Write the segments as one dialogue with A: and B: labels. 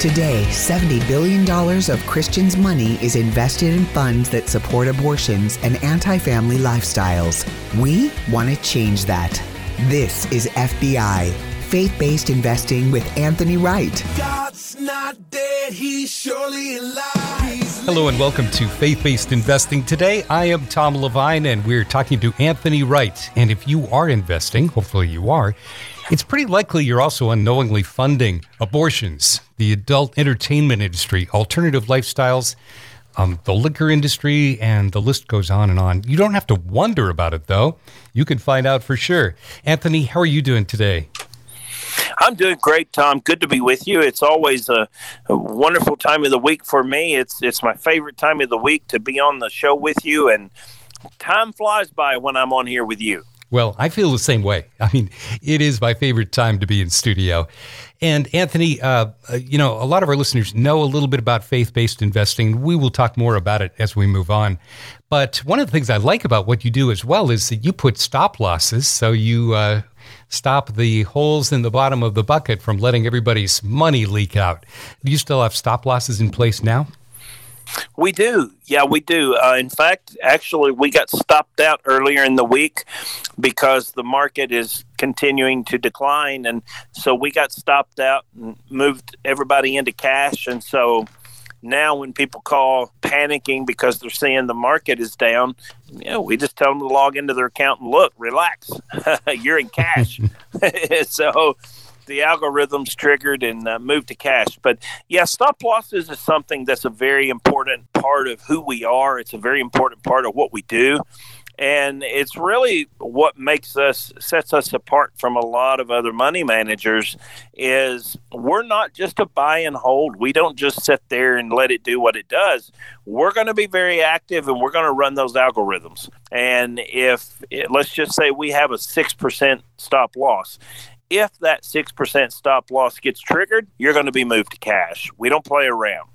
A: Today, $70 billion of Christians' money is invested in funds that support abortions and anti family lifestyles. We want to change that. This is FBI, faith based investing with Anthony Wright. God's not dead,
B: he's surely alive. Hello and welcome to Faith Based Investing. Today I am Tom Levine and we're talking to Anthony Wright. And if you are investing, hopefully you are, it's pretty likely you're also unknowingly funding abortions, the adult entertainment industry, alternative lifestyles, um, the liquor industry, and the list goes on and on. You don't have to wonder about it, though. You can find out for sure. Anthony, how are you doing today?
C: I'm doing great, Tom. Good to be with you. It's always a, a, wonderful time of the week for me. It's it's my favorite time of the week to be on the show with you, and time flies by when I'm on here with you.
B: Well, I feel the same way. I mean, it is my favorite time to be in studio. And Anthony, uh, uh, you know, a lot of our listeners know a little bit about faith based investing. We will talk more about it as we move on. But one of the things I like about what you do as well is that you put stop losses. So you uh, stop the holes in the bottom of the bucket from letting everybody's money leak out. Do you still have stop losses in place now?
C: We do. Yeah, we do. Uh, in fact, actually, we got stopped out earlier in the week because the market is continuing to decline. And so we got stopped out and moved everybody into cash. And so now when people call panicking because they're seeing the market is down, you know, we just tell them to log into their account and look, relax, you're in cash. so the algorithms triggered and uh, moved to cash. But yeah, stop losses is something that's a very important part of who we are. It's a very important part of what we do. And it's really what makes us sets us apart from a lot of other money managers is we're not just a buy and hold. We don't just sit there and let it do what it does. We're going to be very active and we're going to run those algorithms. And if let's just say we have a 6% stop loss if that 6% stop loss gets triggered, you're going to be moved to cash. We don't play around.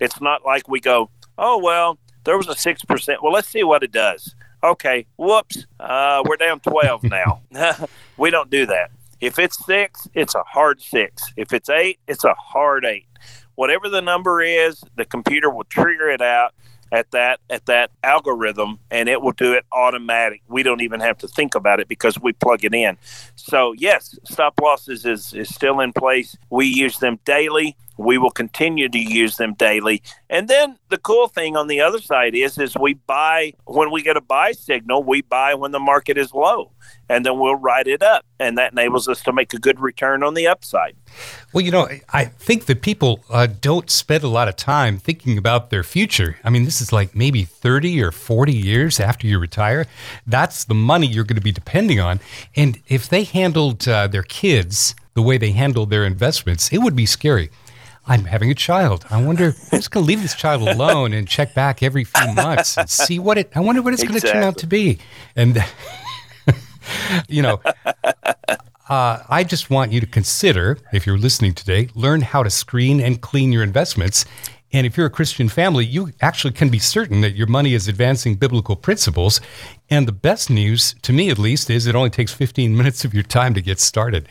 C: It's not like we go, oh, well, there was a 6%. Well, let's see what it does. Okay, whoops, uh, we're down 12 now. we don't do that. If it's six, it's a hard six. If it's eight, it's a hard eight. Whatever the number is, the computer will trigger it out at that at that algorithm and it will do it automatic. We don't even have to think about it because we plug it in. So yes, stop losses is, is still in place. We use them daily. We will continue to use them daily. And then the cool thing on the other side is is we buy when we get a buy signal, we buy when the market is low and then we'll ride it up and that enables us to make a good return on the upside.
B: Well, you know, I think that people uh, don't spend a lot of time thinking about their future. I mean, this is like maybe 30 or 40 years after you retire. That's the money you're going to be depending on. And if they handled uh, their kids the way they handled their investments, it would be scary. I'm having a child. I wonder. I'm just going to leave this child alone and check back every few months and see what it. I wonder what it's exactly. going to turn out to be. And you know, uh, I just want you to consider, if you're listening today, learn how to screen and clean your investments and if you're a Christian family, you actually can be certain that your money is advancing biblical principles. And the best news, to me at least, is it only takes 15 minutes of your time to get started.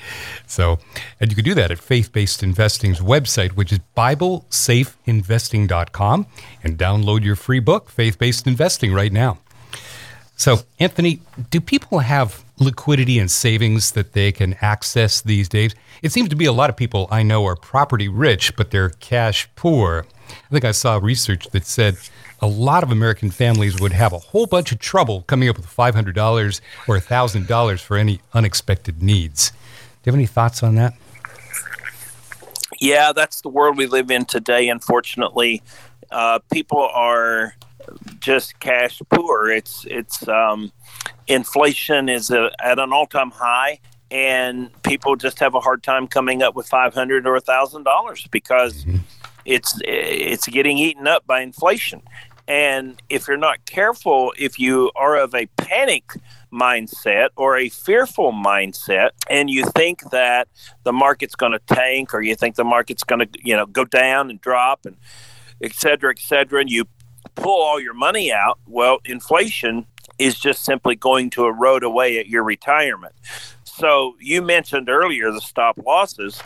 B: So, and you can do that at Faith Based Investing's website, which is BibleSafeInvesting.com, and download your free book, Faith Based Investing, right now. So, Anthony, do people have liquidity and savings that they can access these days? It seems to be a lot of people I know are property rich, but they're cash poor. I think I saw research that said a lot of American families would have a whole bunch of trouble coming up with $500 or $1,000 for any unexpected needs. Do you have any thoughts on that?
C: Yeah, that's the world we live in today, unfortunately. Uh, people are just cash poor. It's it's um, inflation is a, at an all time high, and people just have a hard time coming up with five hundred or a thousand dollars because mm-hmm it's it's getting eaten up by inflation. And if you're not careful, if you are of a panic mindset or a fearful mindset, and you think that the market's going to tank, or you think the market's going to you know go down and drop, and et cetera, et cetera, and you pull all your money out, well, inflation is just simply going to erode away at your retirement. So you mentioned earlier the stop losses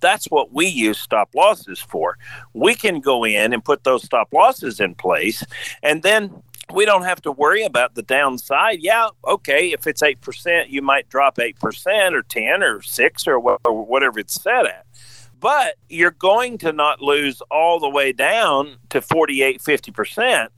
C: That's what we use stop losses for. We can go in and put those stop losses in place, and then we don't have to worry about the downside. Yeah, okay, if it's 8%, you might drop 8% or 10 or 6 or whatever it's set at. But you're going to not lose all the way down to 48, 50%.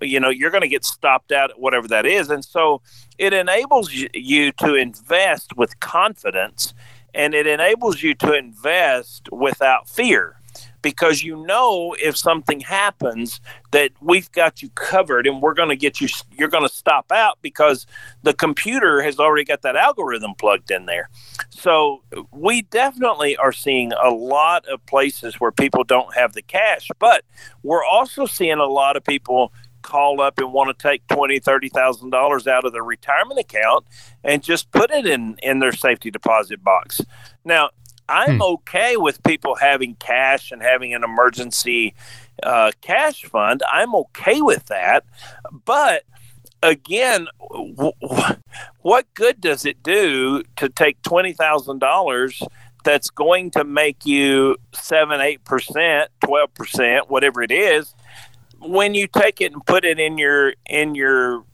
C: You know, you're going to get stopped out at whatever that is. And so it enables you to invest with confidence and it enables you to invest without fear because you know if something happens that we've got you covered and we're going to get you you're going to stop out because the computer has already got that algorithm plugged in there. So we definitely are seeing a lot of places where people don't have the cash but we're also seeing a lot of people call up and want to take twenty, thirty thousand dollars out of their retirement account and just put it in in their safety deposit box. Now, I'm hmm. okay with people having cash and having an emergency uh, cash fund. I'm okay with that. But again, w- w- what good does it do to take $20,000 that's going to make you 7, 8%, 12%, whatever it is, when you take it and put it in your in your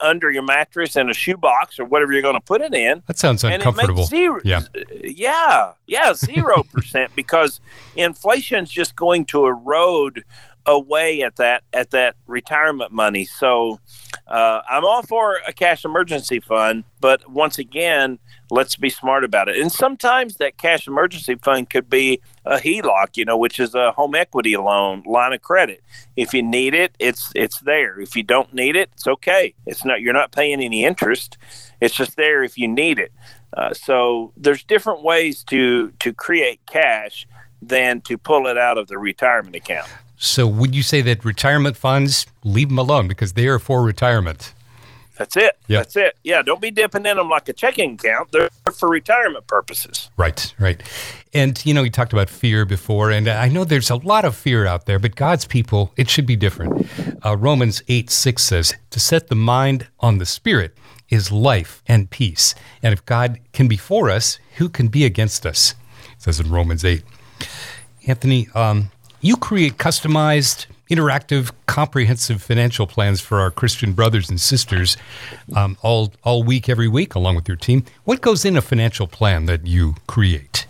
C: under your mattress in a shoebox or whatever you're going to put it in,
B: that sounds uncomfortable.
C: Zero, yeah, yeah, yeah, zero percent because inflation's just going to erode away at that at that retirement money. So uh, I'm all for a cash emergency fund, but once again, let's be smart about it. And sometimes that cash emergency fund could be a HELOC, you know, which is a home equity loan line of credit. If you need it, it's it's there. If you don't need it, it's okay. It's not you're not paying any interest. It's just there if you need it. Uh, so there's different ways to to create cash than to pull it out of the retirement account.
B: So would you say that retirement funds leave them alone because they are for retirement?
C: That's it. Yep. That's it. Yeah, don't be dipping in them like a checking account. They're for retirement purposes.
B: Right, right. And, you know, we talked about fear before, and I know there's a lot of fear out there, but God's people, it should be different. Uh, Romans 8 6 says, To set the mind on the Spirit is life and peace. And if God can be for us, who can be against us? It says in Romans 8. Anthony, um, you create customized, interactive, comprehensive financial plans for our Christian brothers and sisters um, all, all week, every week, along with your team. What goes in a financial plan that you create?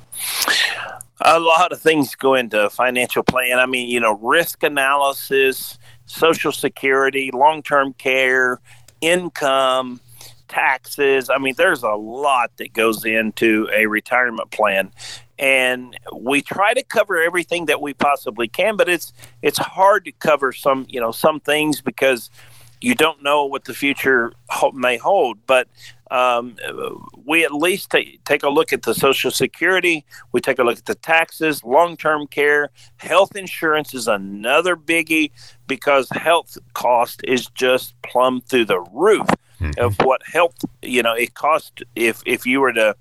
C: A lot of things go into a financial plan. I mean, you know, risk analysis, social security, long term care, income, taxes. I mean, there's a lot that goes into a retirement plan and we try to cover everything that we possibly can but it's it's hard to cover some you know some things because you don't know what the future may hold. But um, we at least t- take a look at the social security. We take a look at the taxes long-term care. Health insurance is another biggie because health cost is just plumb through the roof mm-hmm. of what health you know it cost if if you were to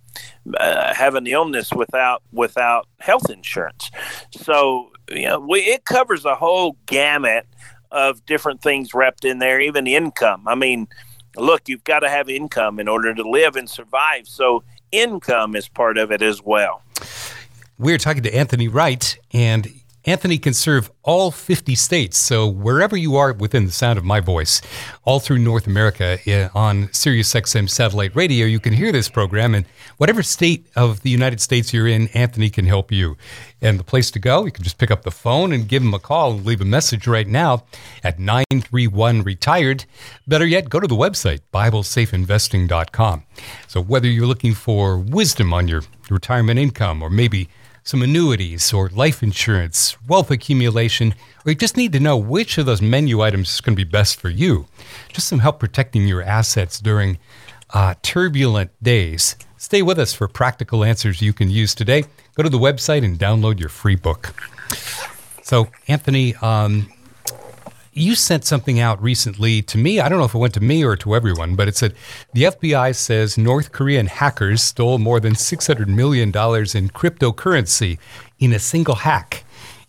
C: uh, have an illness without without health insurance. So you know, we, it covers a whole gamut of different things wrapped in there, even income. I mean, look, you've got to have income in order to live and survive. So income is part of it as well.
B: We're talking to Anthony Wright, and Anthony can serve all 50 states. So wherever you are within the sound of my voice, all through North America eh, on SiriusXM satellite radio, you can hear this program. And whatever state of the United States you're in, Anthony can help you. And the place to go, you can just pick up the phone and give him a call and leave a message right now at 931 retired. Better yet, go to the website, BibleSafeInvesting.com. So whether you're looking for wisdom on your retirement income or maybe some annuities or life insurance, wealth accumulation, or you just need to know which of those menu items is going to be best for you. Just some help protecting your assets during uh, turbulent days. Stay with us for practical answers you can use today. Go to the website and download your free book. So, Anthony, um, you sent something out recently to me. I don't know if it went to me or to everyone, but it said the FBI says North Korean hackers stole more than $600 million in cryptocurrency in a single hack.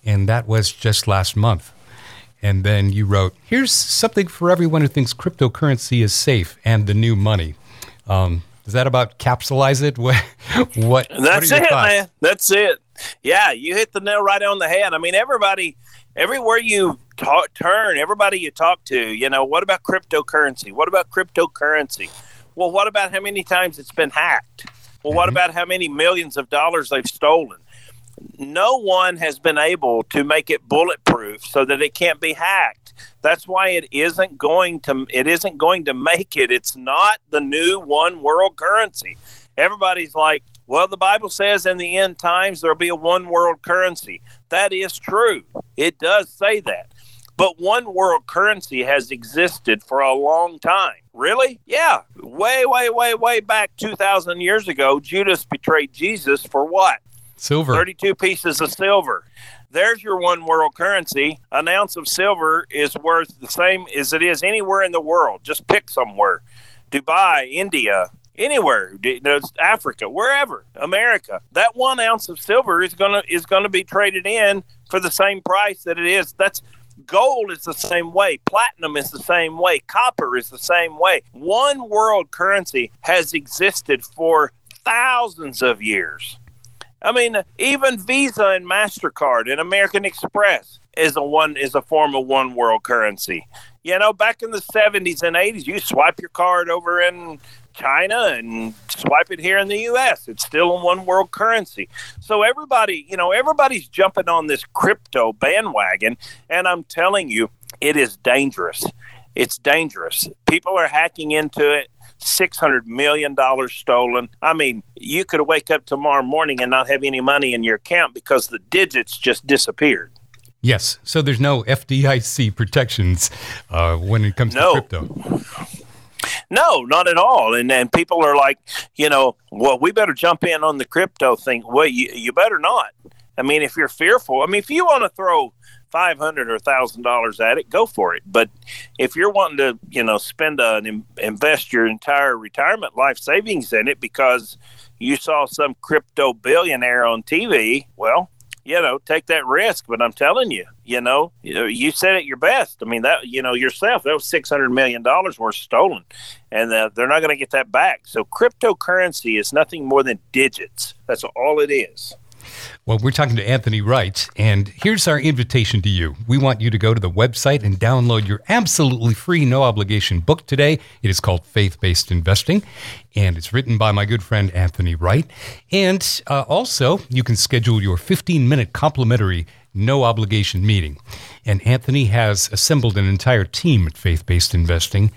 B: And that was just last month. And then you wrote, here's something for everyone who thinks cryptocurrency is safe and the new money. Um, does that about capsulize it? What? what
C: That's
B: what
C: it, man. That's it. Yeah, you hit the nail right on the head. I mean, everybody, everywhere you talk, turn, everybody you talk to, you know, what about cryptocurrency? What about cryptocurrency? Well, what about how many times it's been hacked? Well, what mm-hmm. about how many millions of dollars they've stolen? No one has been able to make it bulletproof so that it can't be hacked. That's why it isn't going to it isn't going to make it. It's not the new one world currency. Everybody's like, well, the Bible says in the end times there'll be a one world currency. That is true. It does say that. But one world currency has existed for a long time. Really? Yeah. Way, way, way, way back 2,000 years ago, Judas betrayed Jesus for what?
B: Silver.
C: 32 pieces of silver. There's your one world currency. An ounce of silver is worth the same as it is anywhere in the world. Just pick somewhere. Dubai, India, anywhere, Africa, wherever, America. That one ounce of silver is gonna is gonna be traded in for the same price that it is. That's gold is the same way. Platinum is the same way. Copper is the same way. One world currency has existed for thousands of years. I mean, even Visa and Mastercard and American Express is a one is a form of one world currency. You know, back in the seventies and eighties, you swipe your card over in China and swipe it here in the US. It's still a one world currency. So everybody, you know, everybody's jumping on this crypto bandwagon. And I'm telling you, it is dangerous. It's dangerous. People are hacking into it. $600 million stolen. I mean, you could wake up tomorrow morning and not have any money in your account because the digits just disappeared.
B: Yes. So there's no FDIC protections uh, when it comes no. to crypto.
C: No, not at all. And then people are like, you know, well, we better jump in on the crypto thing. Well, you, you better not. I mean, if you're fearful, I mean, if you want to throw five hundred or thousand dollars at it, go for it. But if you're wanting to, you know, spend an invest your entire retirement life savings in it because you saw some crypto billionaire on TV, well, you know, take that risk. But I'm telling you, you know, you said it your best. I mean, that, you know, yourself, that was $600 million worth stolen, and uh, they're not going to get that back. So cryptocurrency is nothing more than digits. That's all it is.
B: Well, we're talking to Anthony Wright, and here's our invitation to you. We want you to go to the website and download your absolutely free, no obligation book today. It is called Faith Based Investing, and it's written by my good friend Anthony Wright. And uh, also, you can schedule your 15 minute complimentary no obligation meeting. And Anthony has assembled an entire team at Faith Based Investing,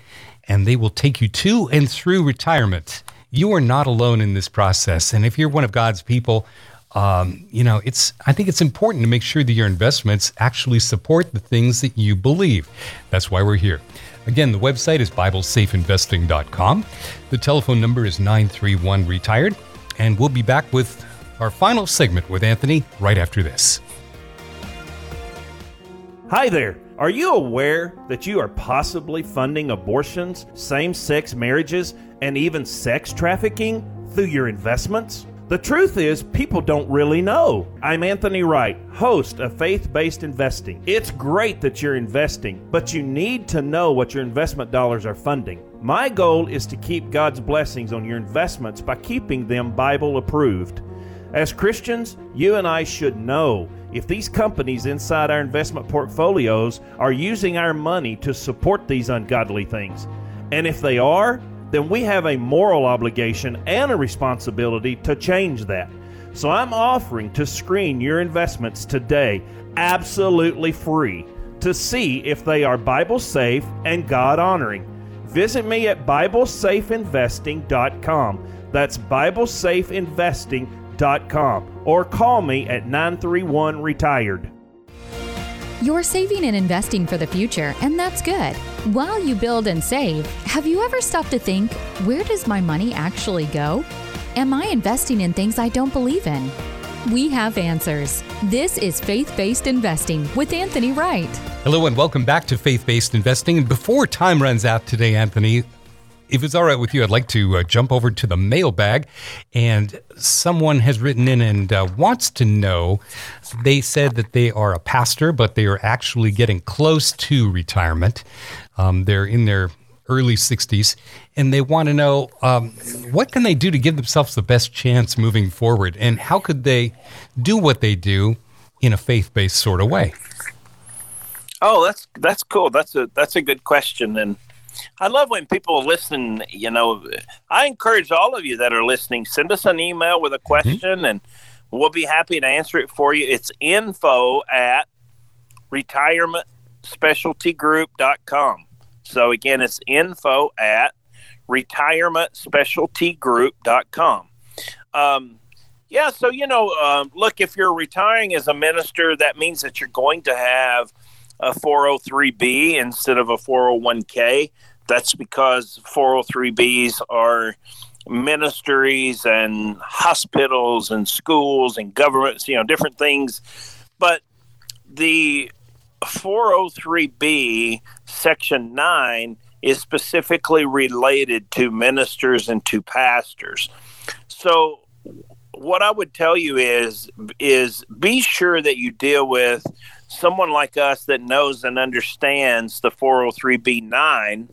B: and they will take you to and through retirement. You are not alone in this process. And if you're one of God's people, um, you know, it's I think it's important to make sure that your investments actually support the things that you believe. That's why we're here. Again, the website is BibleSafeInvesting.com. The telephone number is 931 Retired. And we'll be back with our final segment with Anthony right after this.
D: Hi there. Are you aware that you are possibly funding abortions, same sex marriages, and even sex trafficking through your investments? The truth is, people don't really know. I'm Anthony Wright, host of Faith Based Investing. It's great that you're investing, but you need to know what your investment dollars are funding. My goal is to keep God's blessings on your investments by keeping them Bible approved. As Christians, you and I should know if these companies inside our investment portfolios are using our money to support these ungodly things. And if they are, then we have a moral obligation and a responsibility to change that. So I'm offering to screen your investments today absolutely free to see if they are Bible safe and God honoring. Visit me at BibleSafeInvesting.com. That's BibleSafeInvesting.com or call me at 931 Retired.
E: You're saving and investing for the future, and that's good. While you build and save, have you ever stopped to think, where does my money actually go? Am I investing in things I don't believe in? We have answers. This is Faith Based Investing with Anthony Wright.
B: Hello, and welcome back to Faith Based Investing. And before time runs out today, Anthony, if it's all right with you, I'd like to uh, jump over to the mailbag. And someone has written in and uh, wants to know they said that they are a pastor, but they are actually getting close to retirement. Um, they're in their early 60s, and they want to know um, what can they do to give themselves the best chance moving forward, and how could they do what they do in a faith-based sort of way?
C: Oh, that's that's cool. That's a that's a good question, and I love when people listen. You know, I encourage all of you that are listening. Send us an email with a mm-hmm. question, mm-hmm. and we'll be happy to answer it for you. It's info at retirementspecialtygroup.com. So again, it's info at retirementspecialtygroup.com. Um, yeah, so you know, um, look, if you're retiring as a minister, that means that you're going to have a 403b instead of a 401k. That's because 403bs are ministries and hospitals and schools and governments, you know, different things. But the 403b, section 9, is specifically related to ministers and to pastors. So, what I would tell you is is be sure that you deal with someone like us that knows and understands the 403b9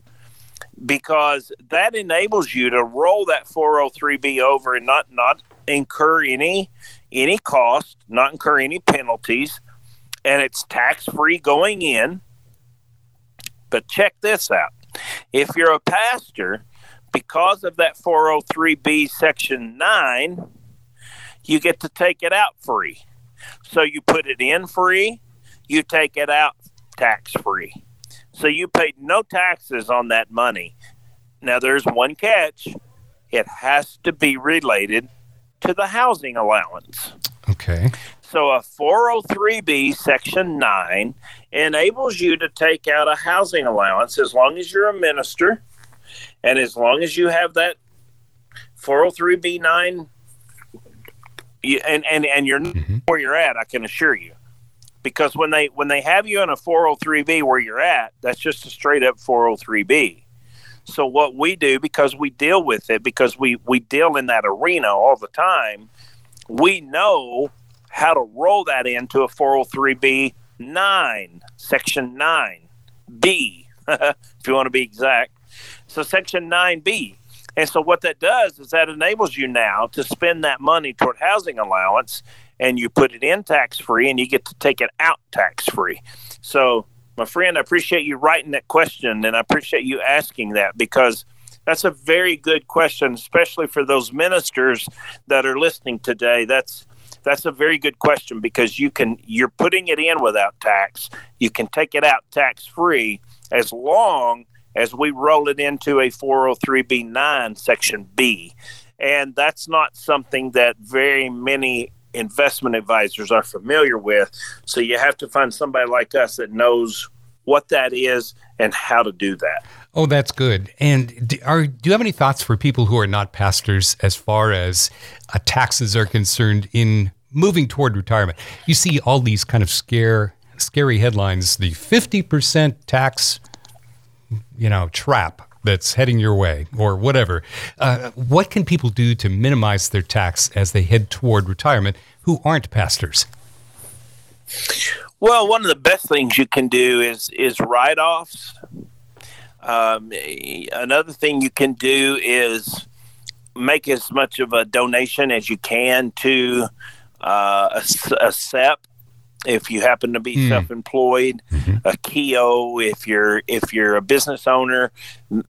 C: because that enables you to roll that 403b over and not not incur any any cost, not incur any penalties, and it's tax free going in. But check this out. If you're a pastor, because of that 403b section 9, you get to take it out free. So you put it in free, you take it out tax free. So you paid no taxes on that money. Now, there's one catch it has to be related to the housing allowance.
B: Okay.
C: So a 403b section 9 enables you to take out a housing allowance as long as you're a minister and as long as you have that 403b 9 and and and you're mm-hmm. where you're at, I can assure you because when they when they have you in a 403b where you're at that's just a straight up 403b so what we do because we deal with it because we we deal in that arena all the time we know how to roll that into a 403b 9 section 9 b if you want to be exact. So section 9b and so what that does is that enables you now to spend that money toward housing allowance and you put it in tax free and you get to take it out tax free. So, my friend, I appreciate you writing that question and I appreciate you asking that because that's a very good question, especially for those ministers that are listening today. That's that's a very good question because you can you're putting it in without tax. You can take it out tax free as long as we roll it into a 403b9 section B. And that's not something that very many investment advisors are familiar with. So you have to find somebody like us that knows what that is and how to do that.
B: Oh, that's good. And do, are, do you have any thoughts for people who are not pastors as far as uh, taxes are concerned in moving toward retirement? You see all these kind of scare, scary headlines: the fifty percent tax, you know, trap that's heading your way or whatever. Uh, what can people do to minimize their tax as they head toward retirement who aren't pastors?
C: Well, one of the best things you can do is is write offs. Um, another thing you can do is make as much of a donation as you can to uh, a, a SEP if you happen to be mm. self-employed, mm-hmm. a Keogh if you're if you're a business owner.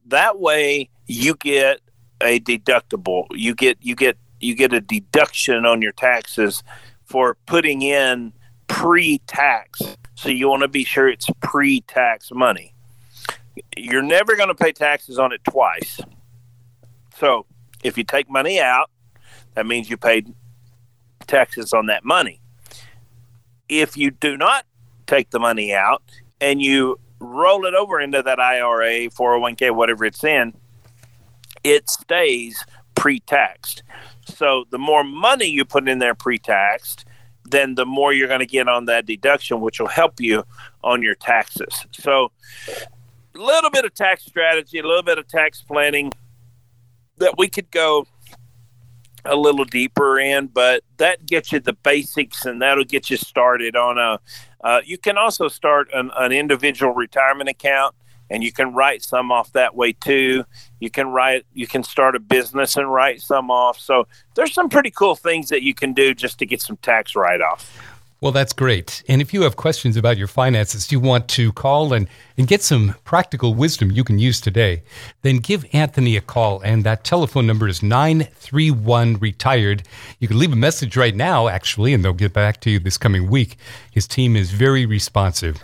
C: That way, you get a deductible. You get you get you get a deduction on your taxes for putting in pre-tax. So you want to be sure it's pre-tax money. You're never going to pay taxes on it twice. So if you take money out, that means you paid taxes on that money if you do not take the money out and you roll it over into that IRA, 401k, whatever it's in, it stays pre taxed. So the more money you put in there pre taxed, then the more you're going to get on that deduction, which will help you on your taxes. So a little bit of tax strategy, a little bit of tax planning that we could go a little deeper in, but that gets you the basics and that'll get you started on a. Uh, you can also start an, an individual retirement account and you can write some off that way too. You can write, you can start a business and write some off. So there's some pretty cool things that you can do just to get some tax write off.
B: Well, that's great. And if you have questions about your finances, you want to call and, and get some practical wisdom you can use today, then give Anthony a call. And that telephone number is 931 Retired. You can leave a message right now, actually, and they'll get back to you this coming week. His team is very responsive.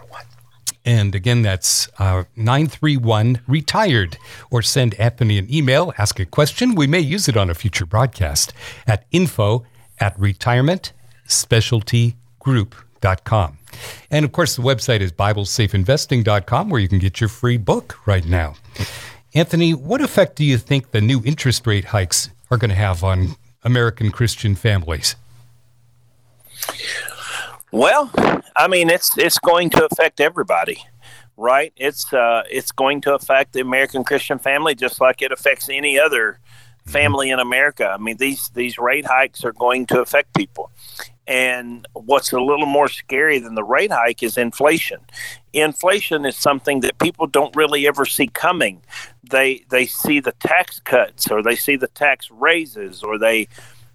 B: And again, that's uh, 931 retired. Or send Anthony an email, ask a question. We may use it on a future broadcast at info at retirementspecialtygroup.com. And of course, the website is BibleSafeInvesting.com where you can get your free book right now. Anthony, what effect do you think the new interest rate hikes are going to have on American Christian families?
C: Well, I mean, it's it's going to affect everybody, right? It's uh, it's going to affect the American Christian family just like it affects any other family in America. I mean, these these rate hikes are going to affect people. And what's a little more scary than the rate hike is inflation. Inflation is something that people don't really ever see coming. They they see the tax cuts or they see the tax raises or they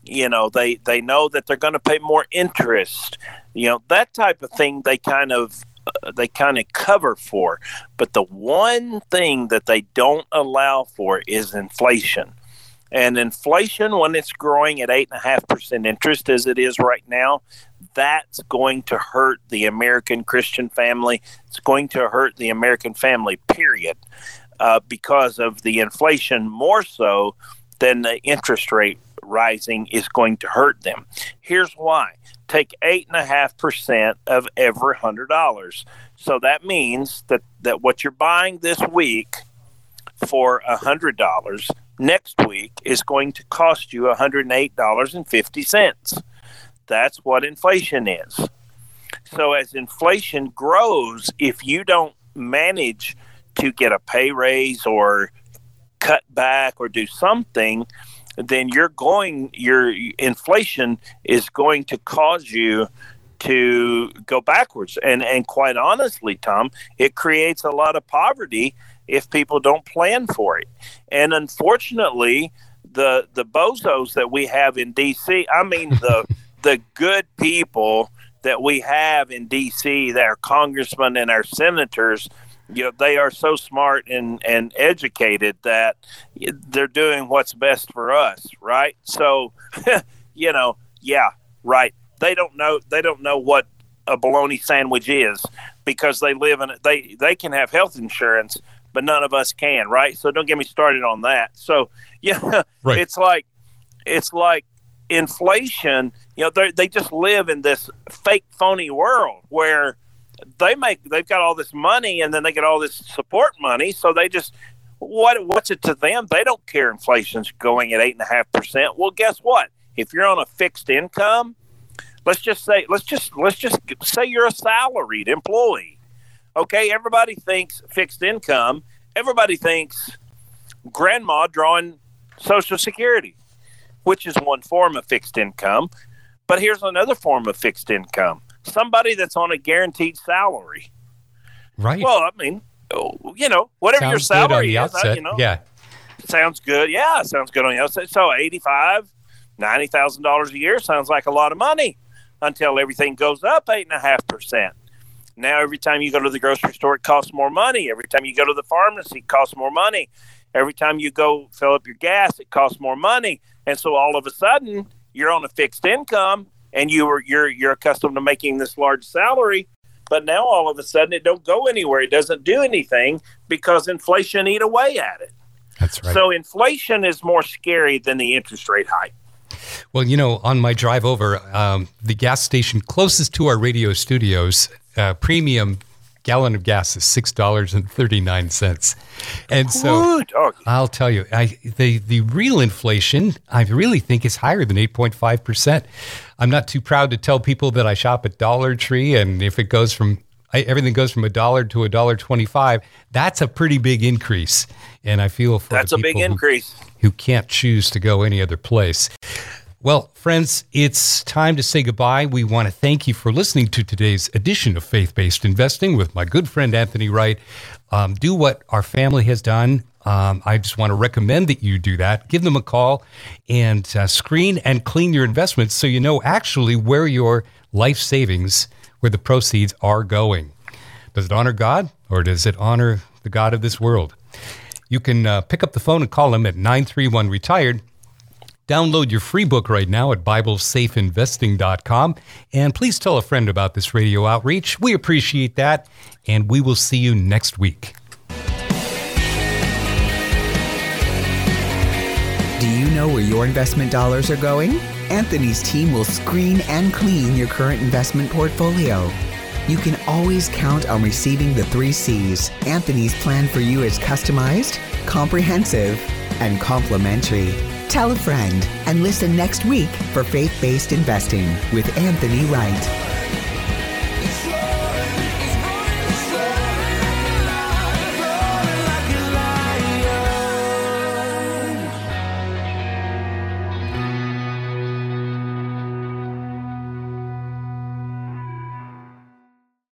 C: you know they they know that they're going to pay more interest you know that type of thing they kind of uh, they kind of cover for but the one thing that they don't allow for is inflation and inflation when it's growing at 8.5% interest as it is right now that's going to hurt the american christian family it's going to hurt the american family period uh, because of the inflation more so than the interest rate rising is going to hurt them. Here's why take 8.5% of every $100. So that means that, that what you're buying this week for $100 next week is going to cost you $108.50. That's what inflation is. So as inflation grows, if you don't manage to get a pay raise or cut back or do something, then you're going your inflation is going to cause you to go backwards and and quite honestly tom it creates a lot of poverty if people don't plan for it. And unfortunately the the bozos that we have in dc i mean the the good people that we have in dc that are congressmen and our senators you know they are so smart and and educated that they're doing what's best for us right? So you know yeah right. They don't know they don't know what a bologna sandwich is because they live in they they can have health insurance but none of us can right so don't get me started on that so yeah right. it's like it's like inflation you know they just live in this fake phony world where they make they've got all this money and then they get all this support money, so they just what what's it to them? They don't care inflation's going at eight and a half percent. Well, guess what? If you're on a fixed income, let's just say let's just let's just say you're a salaried employee. Okay, everybody thinks fixed income. Everybody thinks grandma drawing Social Security, which is one form of fixed income. But here's another form of fixed income somebody that's on a guaranteed salary.
B: Right.
C: Well, I mean, you know, whatever sounds your salary
B: is,
C: I, you know,
B: yeah.
C: Sounds good. Yeah, sounds good on the outset. So 85 $90,000 a year sounds like a lot of money until everything goes up 8.5%. Now, every time you go to the grocery store, it costs more money. Every time you go to the pharmacy, it costs more money. Every time you go fill up your gas, it costs more money. And so all of a sudden, you're on a fixed income and you were you're you're accustomed to making this large salary but now all of a sudden it don't go anywhere it doesn't do anything because inflation eat away at it
B: that's right
C: so inflation is more scary than the interest rate hike
B: well you know on my drive over um, the gas station closest to our radio studios uh, premium gallon of gas is six dollars and thirty nine cents, and so I'll tell you, I the the real inflation I really think is higher than eight point five percent. I'm not too proud to tell people that I shop at Dollar Tree, and if it goes from everything goes from a dollar to a dollar twenty-five. That's a pretty big increase, and I feel for
C: that's a big increase
B: who, who can't choose to go any other place. Well, friends, it's time to say goodbye. We want to thank you for listening to today's edition of Faith Based Investing with my good friend Anthony Wright. Um, do what our family has done. Um, I just want to recommend that you do that. Give them a call and uh, screen and clean your investments so you know actually where your life savings, where the proceeds are going. Does it honor God or does it honor the God of this world? You can uh, pick up the phone and call him at 931 Retired Download your free book right now at BibleSafeInvesting.com. And please tell a friend about this radio outreach. We appreciate that. And we will see you next week.
A: Do you know where your investment dollars are going? Anthony's team will screen and clean your current investment portfolio. You can always count on receiving the three C's. Anthony's plan for you is customized, comprehensive, and complimentary. Tell a friend and listen next week for Faith Based Investing with Anthony Wright.